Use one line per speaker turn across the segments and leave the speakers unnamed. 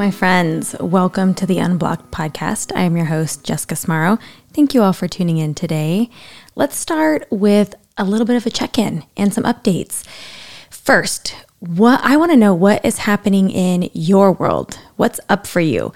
my friends. Welcome to the Unblocked podcast. I am your host, Jessica Smarro. Thank you all for tuning in today. Let's start with a little bit of a check in and some updates. First, what I want to know what is happening in your world. What's up for you?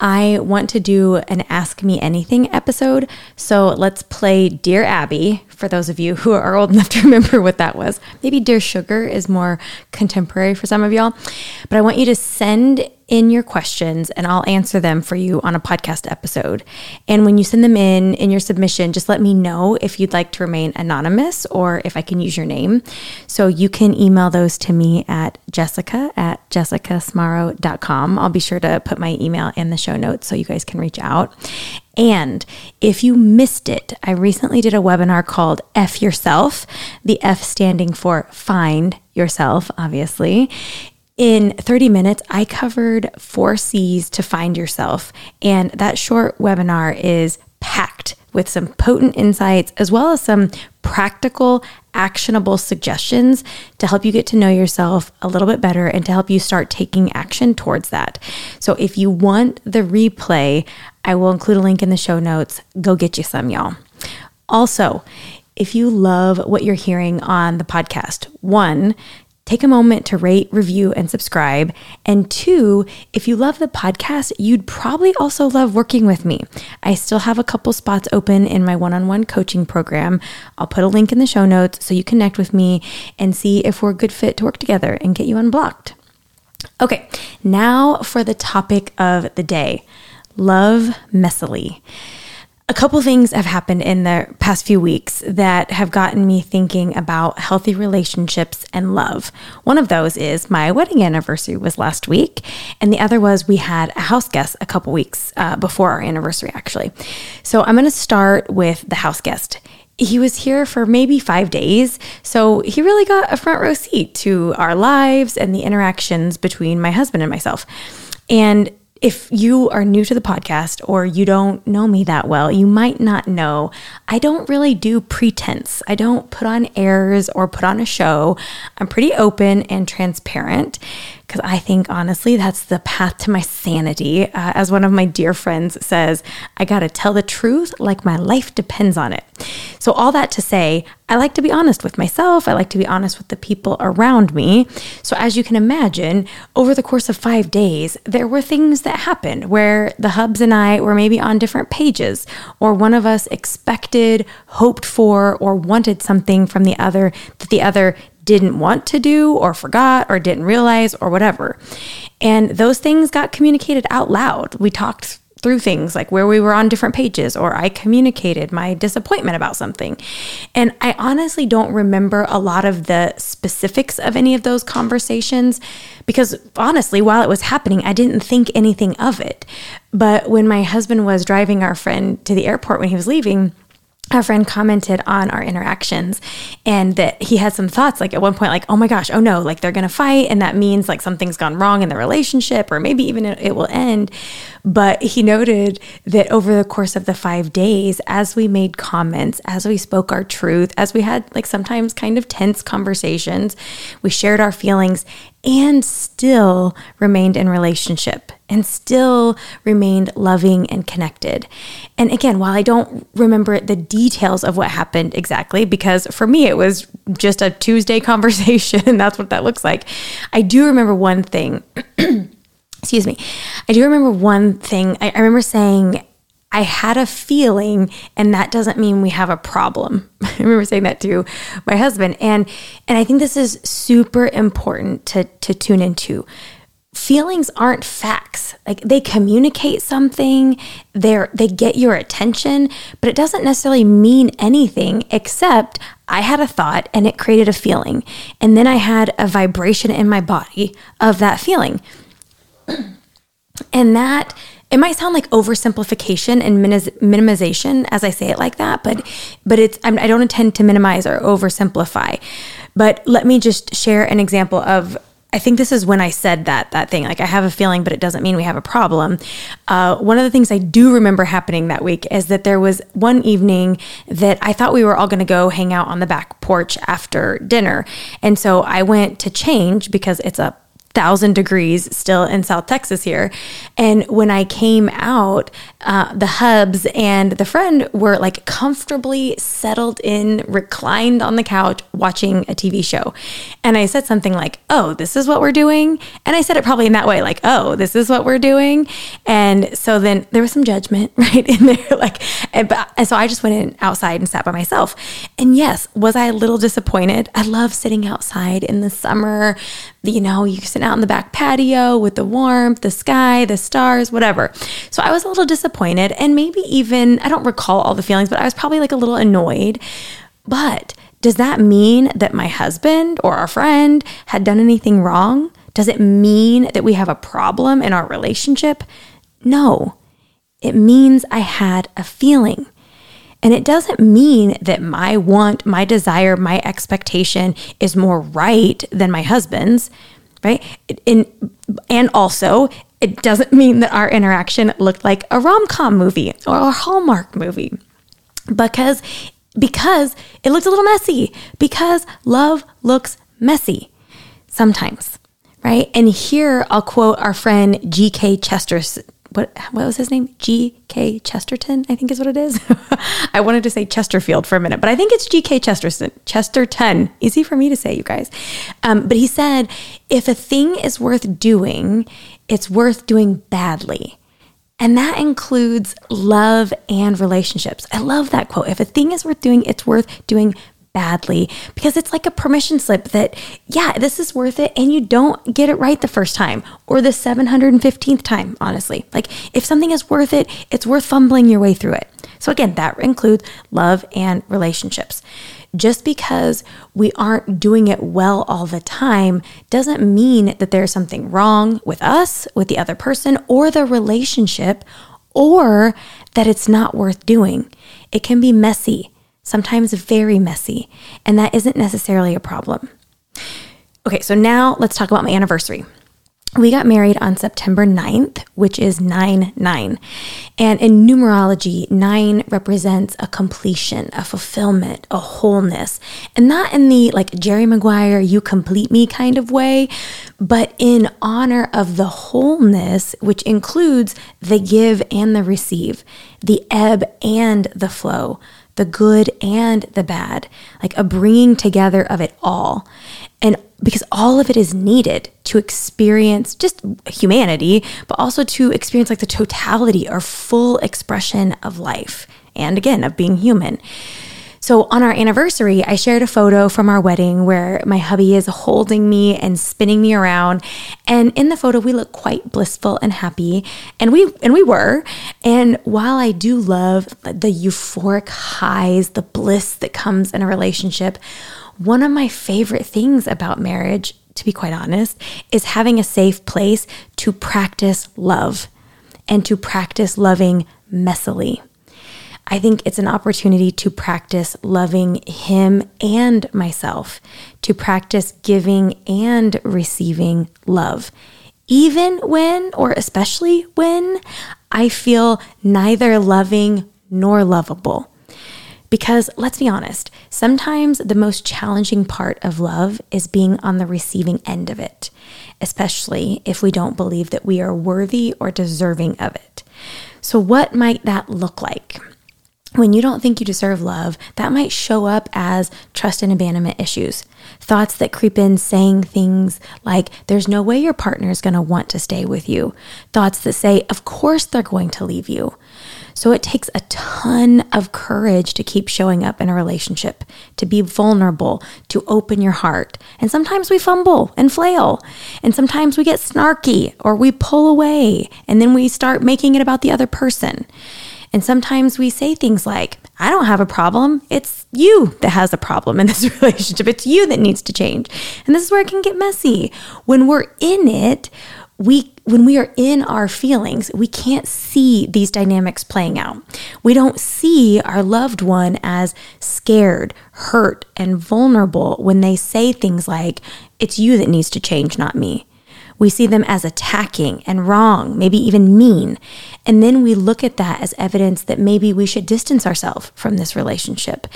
I want to do an Ask Me Anything episode. So let's play Dear Abby for those of you who are old enough to remember what that was. Maybe Dear Sugar is more contemporary for some of y'all. But I want you to send in your questions and I'll answer them for you on a podcast episode. And when you send them in in your submission, just let me know if you'd like to remain anonymous or if I can use your name. So you can email those to me at jessica at jessicasmarro.com. I'll be sure to put my email in the show notes so you guys can reach out. And if you missed it, I recently did a webinar called F Yourself, the F standing for Find Yourself, obviously. In 30 minutes, I covered four C's to find yourself. And that short webinar is packed with some potent insights as well as some practical, actionable suggestions to help you get to know yourself a little bit better and to help you start taking action towards that. So, if you want the replay, I will include a link in the show notes. Go get you some, y'all. Also, if you love what you're hearing on the podcast, one, take a moment to rate, review, and subscribe. And two, if you love the podcast, you'd probably also love working with me. I still have a couple spots open in my one on one coaching program. I'll put a link in the show notes so you connect with me and see if we're a good fit to work together and get you unblocked. Okay, now for the topic of the day love messily. A couple things have happened in the past few weeks that have gotten me thinking about healthy relationships and love. One of those is my wedding anniversary was last week, and the other was we had a house guest a couple weeks uh, before our anniversary, actually. So I'm going to start with the house guest he was here for maybe five days. So he really got a front row seat to our lives and the interactions between my husband and myself. And if you are new to the podcast or you don't know me that well, you might not know I don't really do pretense. I don't put on airs or put on a show. I'm pretty open and transparent because I think honestly that's the path to my sanity. Uh, as one of my dear friends says, I got to tell the truth like my life depends on it. So, all that to say, I like to be honest with myself. I like to be honest with the people around me. So, as you can imagine, over the course of five days, there were things that happened where the hubs and I were maybe on different pages, or one of us expected, hoped for, or wanted something from the other that the other didn't want to do or forgot or didn't realize or whatever. And those things got communicated out loud. We talked through things like where we were on different pages or I communicated my disappointment about something. And I honestly don't remember a lot of the specifics of any of those conversations because honestly, while it was happening, I didn't think anything of it. But when my husband was driving our friend to the airport when he was leaving, our friend commented on our interactions and that he had some thoughts like at one point like oh my gosh oh no like they're gonna fight and that means like something's gone wrong in the relationship or maybe even it will end. But he noted that over the course of the five days as we made comments as we spoke our truth as we had like sometimes kind of tense conversations we shared our feelings and still remained in relationship and still remained loving and connected. And again, while I don't remember the details of what happened exactly, because for me it was just a Tuesday conversation, that's what that looks like, I do remember one thing. Excuse me. I do remember one thing. I, I remember saying, I had a feeling, and that doesn't mean we have a problem. I remember saying that to my husband, and and I think this is super important to to tune into. Feelings aren't facts. Like they communicate something, they they get your attention, but it doesn't necessarily mean anything except I had a thought and it created a feeling, and then I had a vibration in my body of that feeling, and that it might sound like oversimplification and minimization as I say it like that, but but it's I do not intend to minimize or oversimplify. But let me just share an example of I think this is when I said that that thing. Like I have a feeling, but it doesn't mean we have a problem. Uh, one of the things I do remember happening that week is that there was one evening that I thought we were all going to go hang out on the back porch after dinner, and so I went to change because it's a thousand degrees still in South Texas here. And when I came out, uh, the hubs and the friend were like comfortably settled in, reclined on the couch, watching a TV show. And I said something like, Oh, this is what we're doing. And I said it probably in that way, like, Oh, this is what we're doing. And so then there was some judgment right in there. Like, and, and so I just went in outside and sat by myself. And yes, was I a little disappointed? I love sitting outside in the summer. You know, you sit out in the back patio with the warmth, the sky, the stars, whatever. So I was a little disappointed and maybe even, I don't recall all the feelings, but I was probably like a little annoyed. But does that mean that my husband or our friend had done anything wrong? Does it mean that we have a problem in our relationship? No. It means I had a feeling. And it doesn't mean that my want, my desire, my expectation is more right than my husband's, right? And, and also, it doesn't mean that our interaction looked like a rom-com movie or a Hallmark movie. Because because it looked a little messy because love looks messy sometimes, right? And here I'll quote our friend G.K. Chesterton what what was his name? G.K. Chesterton, I think is what it is. I wanted to say Chesterfield for a minute, but I think it's G.K. Chesterton. Chesterton. Easy for me to say, you guys. Um, but he said, if a thing is worth doing, it's worth doing badly. And that includes love and relationships. I love that quote. If a thing is worth doing, it's worth doing badly because it's like a permission slip that, yeah, this is worth it. And you don't get it right the first time or the 715th time, honestly. Like if something is worth it, it's worth fumbling your way through it. So, again, that includes love and relationships. Just because we aren't doing it well all the time doesn't mean that there's something wrong with us, with the other person, or the relationship, or that it's not worth doing. It can be messy sometimes very messy, and that isn't necessarily a problem. Okay, so now let's talk about my anniversary. We got married on September 9th, which is 9 9. And in numerology, 9 represents a completion, a fulfillment, a wholeness. And not in the like Jerry Maguire, you complete me kind of way, but in honor of the wholeness, which includes the give and the receive, the ebb and the flow, the good and the bad, like a bringing together of it all. And because all of it is needed to experience just humanity, but also to experience like the totality or full expression of life and again of being human. So on our anniversary, I shared a photo from our wedding where my hubby is holding me and spinning me around. And in the photo, we look quite blissful and happy. And we and we were. And while I do love the euphoric highs, the bliss that comes in a relationship, one of my favorite things about marriage, to be quite honest, is having a safe place to practice love and to practice loving messily. I think it's an opportunity to practice loving Him and myself, to practice giving and receiving love, even when, or especially when, I feel neither loving nor lovable. Because let's be honest, sometimes the most challenging part of love is being on the receiving end of it, especially if we don't believe that we are worthy or deserving of it. So, what might that look like? When you don't think you deserve love, that might show up as trust and abandonment issues. Thoughts that creep in saying things like, there's no way your partner is going to want to stay with you. Thoughts that say, of course they're going to leave you. So it takes a ton of courage to keep showing up in a relationship, to be vulnerable, to open your heart. And sometimes we fumble and flail. And sometimes we get snarky or we pull away and then we start making it about the other person. And sometimes we say things like, I don't have a problem. It's you that has a problem in this relationship. It's you that needs to change. And this is where it can get messy. When we're in it, we when we are in our feelings, we can't see these dynamics playing out. We don't see our loved one as scared, hurt, and vulnerable when they say things like, It's you that needs to change, not me. We see them as attacking and wrong, maybe even mean. And then we look at that as evidence that maybe we should distance ourselves from this relationship.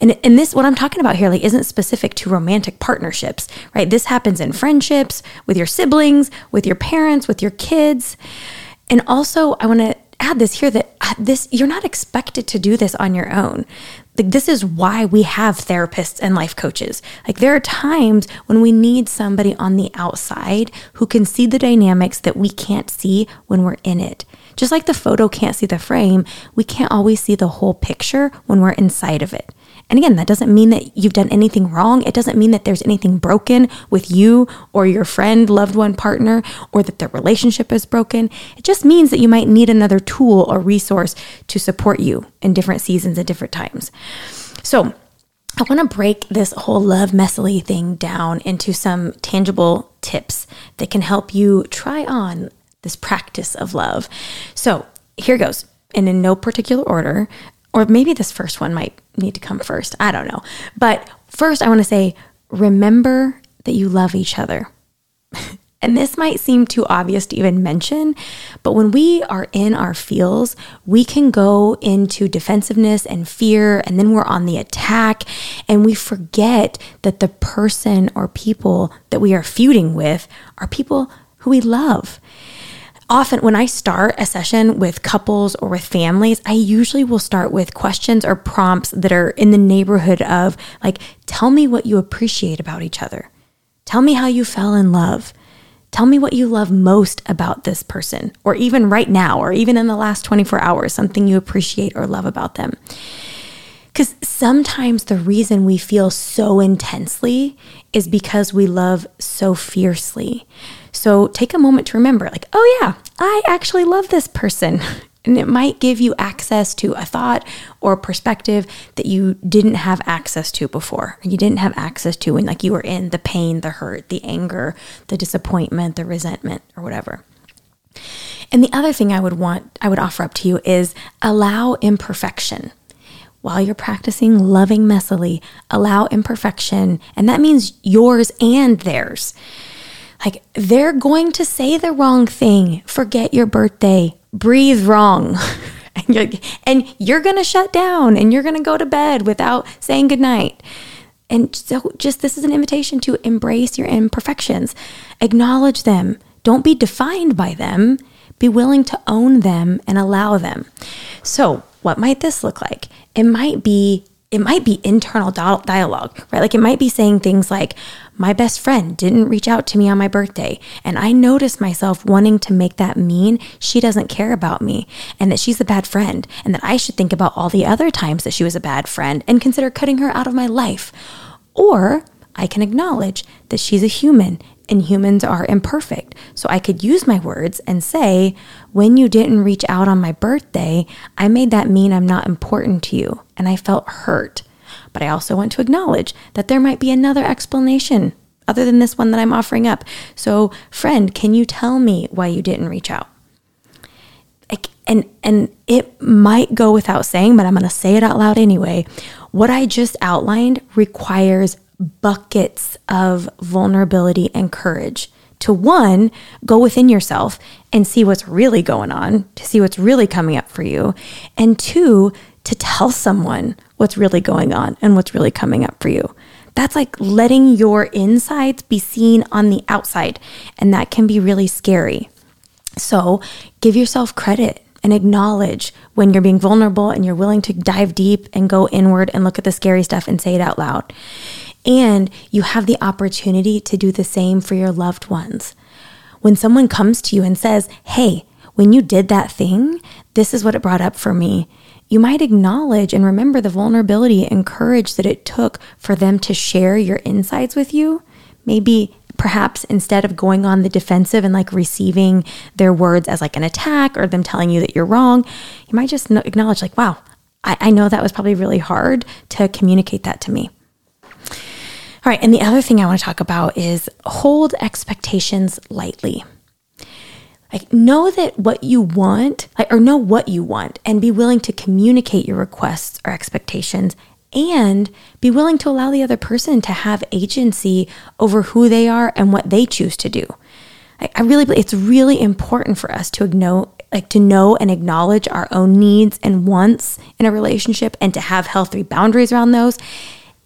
And, and this, what I'm talking about here, like, isn't specific to romantic partnerships, right? This happens in friendships, with your siblings, with your parents, with your kids. And also, I want to add this here that uh, this you're not expected to do this on your own. Like this is why we have therapists and life coaches. Like there are times when we need somebody on the outside who can see the dynamics that we can't see when we're in it. Just like the photo can't see the frame, we can't always see the whole picture when we're inside of it. And again, that doesn't mean that you've done anything wrong. It doesn't mean that there's anything broken with you or your friend, loved one, partner, or that the relationship is broken. It just means that you might need another tool or resource to support you in different seasons at different times. So, I want to break this whole love messily thing down into some tangible tips that can help you try on this practice of love. So, here goes. And in no particular order, or maybe this first one might need to come first. I don't know. But first, I want to say remember that you love each other. and this might seem too obvious to even mention, but when we are in our feels, we can go into defensiveness and fear, and then we're on the attack, and we forget that the person or people that we are feuding with are people who we love often when I start a session with couples or with families, I usually will start with questions or prompts that are in the neighborhood of like, tell me what you appreciate about each other. Tell me how you fell in love. Tell me what you love most about this person, or even right now, or even in the last 24 hours, something you appreciate or love about them. Because sometimes the reason we feel so intensely is because we love so fiercely. So take a moment to remember, like, oh, yeah, I actually love this person. And it might give you access to a thought or perspective that you didn't have access to before. You didn't have access to when, like, you were in the pain, the hurt, the anger, the disappointment, the resentment, or whatever. And the other thing I would want, I would offer up to you is allow imperfection. While you're practicing loving messily, allow imperfection. And that means yours and theirs. Like they're going to say the wrong thing, forget your birthday, breathe wrong. and, you're, and you're going to shut down and you're going to go to bed without saying goodnight. And so, just this is an invitation to embrace your imperfections, acknowledge them, don't be defined by them, be willing to own them and allow them. So, what might this look like? It might be it might be internal dialogue, right? Like it might be saying things like, my best friend didn't reach out to me on my birthday, and I noticed myself wanting to make that mean she doesn't care about me and that she's a bad friend, and that I should think about all the other times that she was a bad friend and consider cutting her out of my life. Or I can acknowledge that she's a human and humans are imperfect. So I could use my words and say, when you didn't reach out on my birthday, I made that mean I'm not important to you and I felt hurt. But I also want to acknowledge that there might be another explanation other than this one that I'm offering up. So, friend, can you tell me why you didn't reach out? And and it might go without saying, but I'm going to say it out loud anyway. What I just outlined requires buckets of vulnerability and courage to one, go within yourself and see what's really going on, to see what's really coming up for you, and two, to tell someone what's really going on and what's really coming up for you. That's like letting your insides be seen on the outside, and that can be really scary. So, give yourself credit and acknowledge when you're being vulnerable and you're willing to dive deep and go inward and look at the scary stuff and say it out loud. And you have the opportunity to do the same for your loved ones. When someone comes to you and says, Hey, when you did that thing, this is what it brought up for me. You might acknowledge and remember the vulnerability and courage that it took for them to share your insights with you. Maybe perhaps instead of going on the defensive and like receiving their words as like an attack or them telling you that you're wrong, you might just acknowledge, like, wow, I, I know that was probably really hard to communicate that to me. All right. And the other thing I want to talk about is hold expectations lightly. Like, know that what you want, like, or know what you want, and be willing to communicate your requests or expectations, and be willing to allow the other person to have agency over who they are and what they choose to do. I, I really, it's really important for us to know, like to know and acknowledge our own needs and wants in a relationship and to have healthy boundaries around those.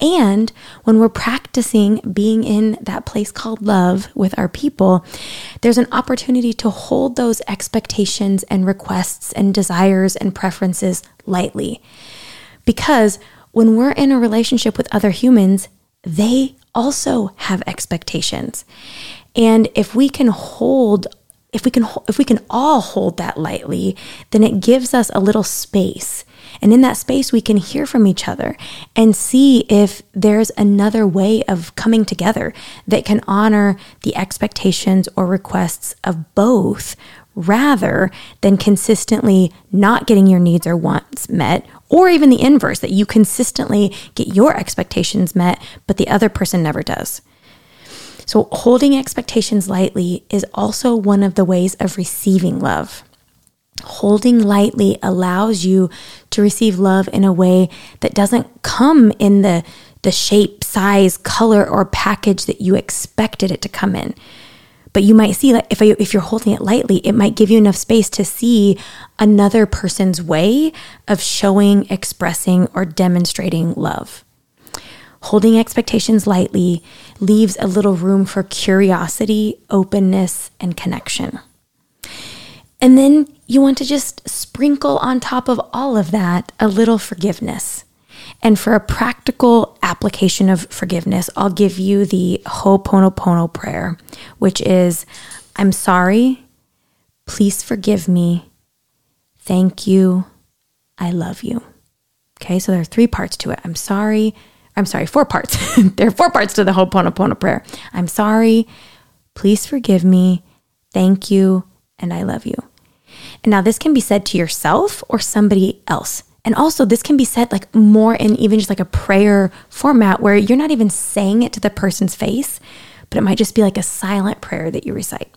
And when we're practicing being in that place called love with our people, there's an opportunity to hold those expectations and requests and desires and preferences lightly. Because when we're in a relationship with other humans, they also have expectations. And if we can hold if we can if we can all hold that lightly, then it gives us a little space. And in that space we can hear from each other and see if there's another way of coming together that can honor the expectations or requests of both rather than consistently not getting your needs or wants met or even the inverse that you consistently get your expectations met but the other person never does. So, holding expectations lightly is also one of the ways of receiving love. Holding lightly allows you to receive love in a way that doesn't come in the, the shape, size, color, or package that you expected it to come in. But you might see that if, I, if you're holding it lightly, it might give you enough space to see another person's way of showing, expressing, or demonstrating love. Holding expectations lightly leaves a little room for curiosity, openness, and connection. And then you want to just sprinkle on top of all of that a little forgiveness. And for a practical application of forgiveness, I'll give you the Ho'oponopono prayer, which is I'm sorry, please forgive me, thank you, I love you. Okay, so there are three parts to it. I'm sorry, I'm sorry, four parts. there are four parts to the Ho'oponopono prayer. I'm sorry. Please forgive me. Thank you. And I love you. And now this can be said to yourself or somebody else. And also, this can be said like more in even just like a prayer format where you're not even saying it to the person's face, but it might just be like a silent prayer that you recite.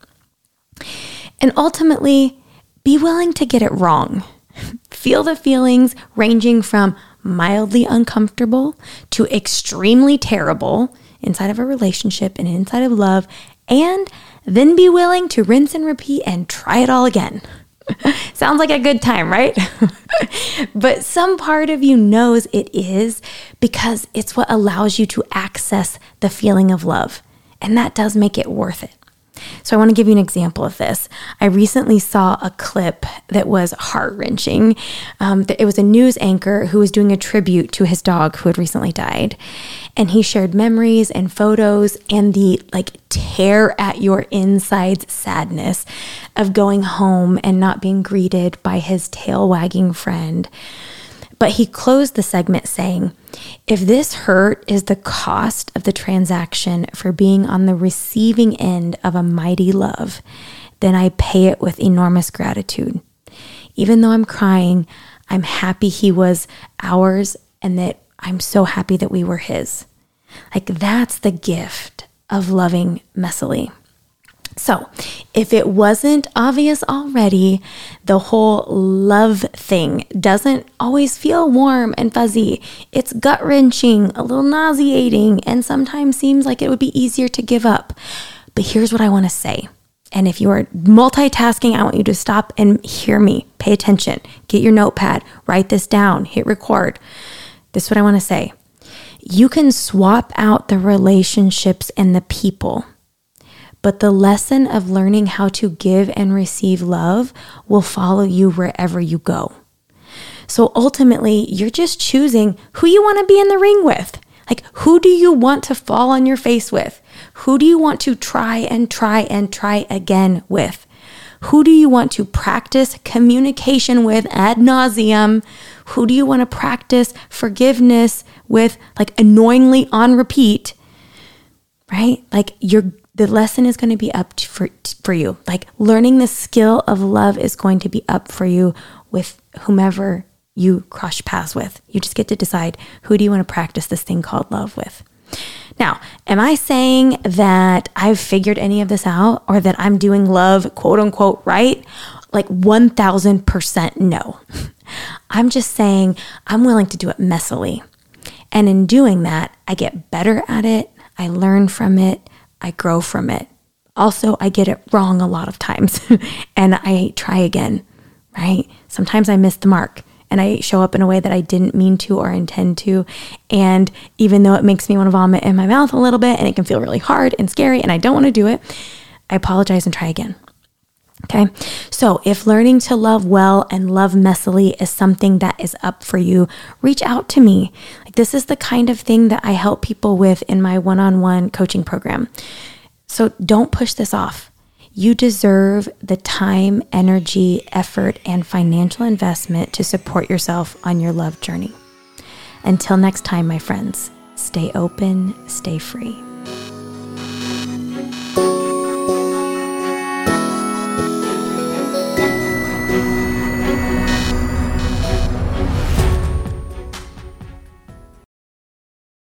And ultimately, be willing to get it wrong. Feel the feelings ranging from mildly uncomfortable to extremely terrible inside of a relationship and inside of love, and then be willing to rinse and repeat and try it all again. Sounds like a good time, right? but some part of you knows it is because it's what allows you to access the feeling of love. And that does make it worth it. So, I want to give you an example of this. I recently saw a clip that was heart wrenching. Um, it was a news anchor who was doing a tribute to his dog who had recently died. And he shared memories and photos and the like tear at your insides sadness of going home and not being greeted by his tail wagging friend. But he closed the segment saying, If this hurt is the cost of the transaction for being on the receiving end of a mighty love, then I pay it with enormous gratitude. Even though I'm crying, I'm happy he was ours and that I'm so happy that we were his. Like that's the gift of loving messily. So, if it wasn't obvious already, the whole love thing doesn't always feel warm and fuzzy. It's gut wrenching, a little nauseating, and sometimes seems like it would be easier to give up. But here's what I want to say. And if you are multitasking, I want you to stop and hear me. Pay attention. Get your notepad, write this down, hit record. This is what I want to say. You can swap out the relationships and the people but the lesson of learning how to give and receive love will follow you wherever you go. So ultimately, you're just choosing who you want to be in the ring with. Like, who do you want to fall on your face with? Who do you want to try and try and try again with? Who do you want to practice communication with ad nauseum? Who do you want to practice forgiveness with, like annoyingly on repeat? Right? Like, you're the lesson is going to be up for for you. Like learning the skill of love is going to be up for you with whomever you cross paths with. You just get to decide who do you want to practice this thing called love with. Now, am I saying that I've figured any of this out or that I'm doing love quote unquote right? Like 1000% no. I'm just saying I'm willing to do it messily. And in doing that, I get better at it, I learn from it, I grow from it. Also, I get it wrong a lot of times and I try again, right? Sometimes I miss the mark and I show up in a way that I didn't mean to or intend to. And even though it makes me want to vomit in my mouth a little bit and it can feel really hard and scary and I don't want to do it, I apologize and try again. Okay. So if learning to love well and love messily is something that is up for you, reach out to me. Like this is the kind of thing that I help people with in my one on one coaching program. So don't push this off. You deserve the time, energy, effort, and financial investment to support yourself on your love journey. Until next time, my friends, stay open, stay free.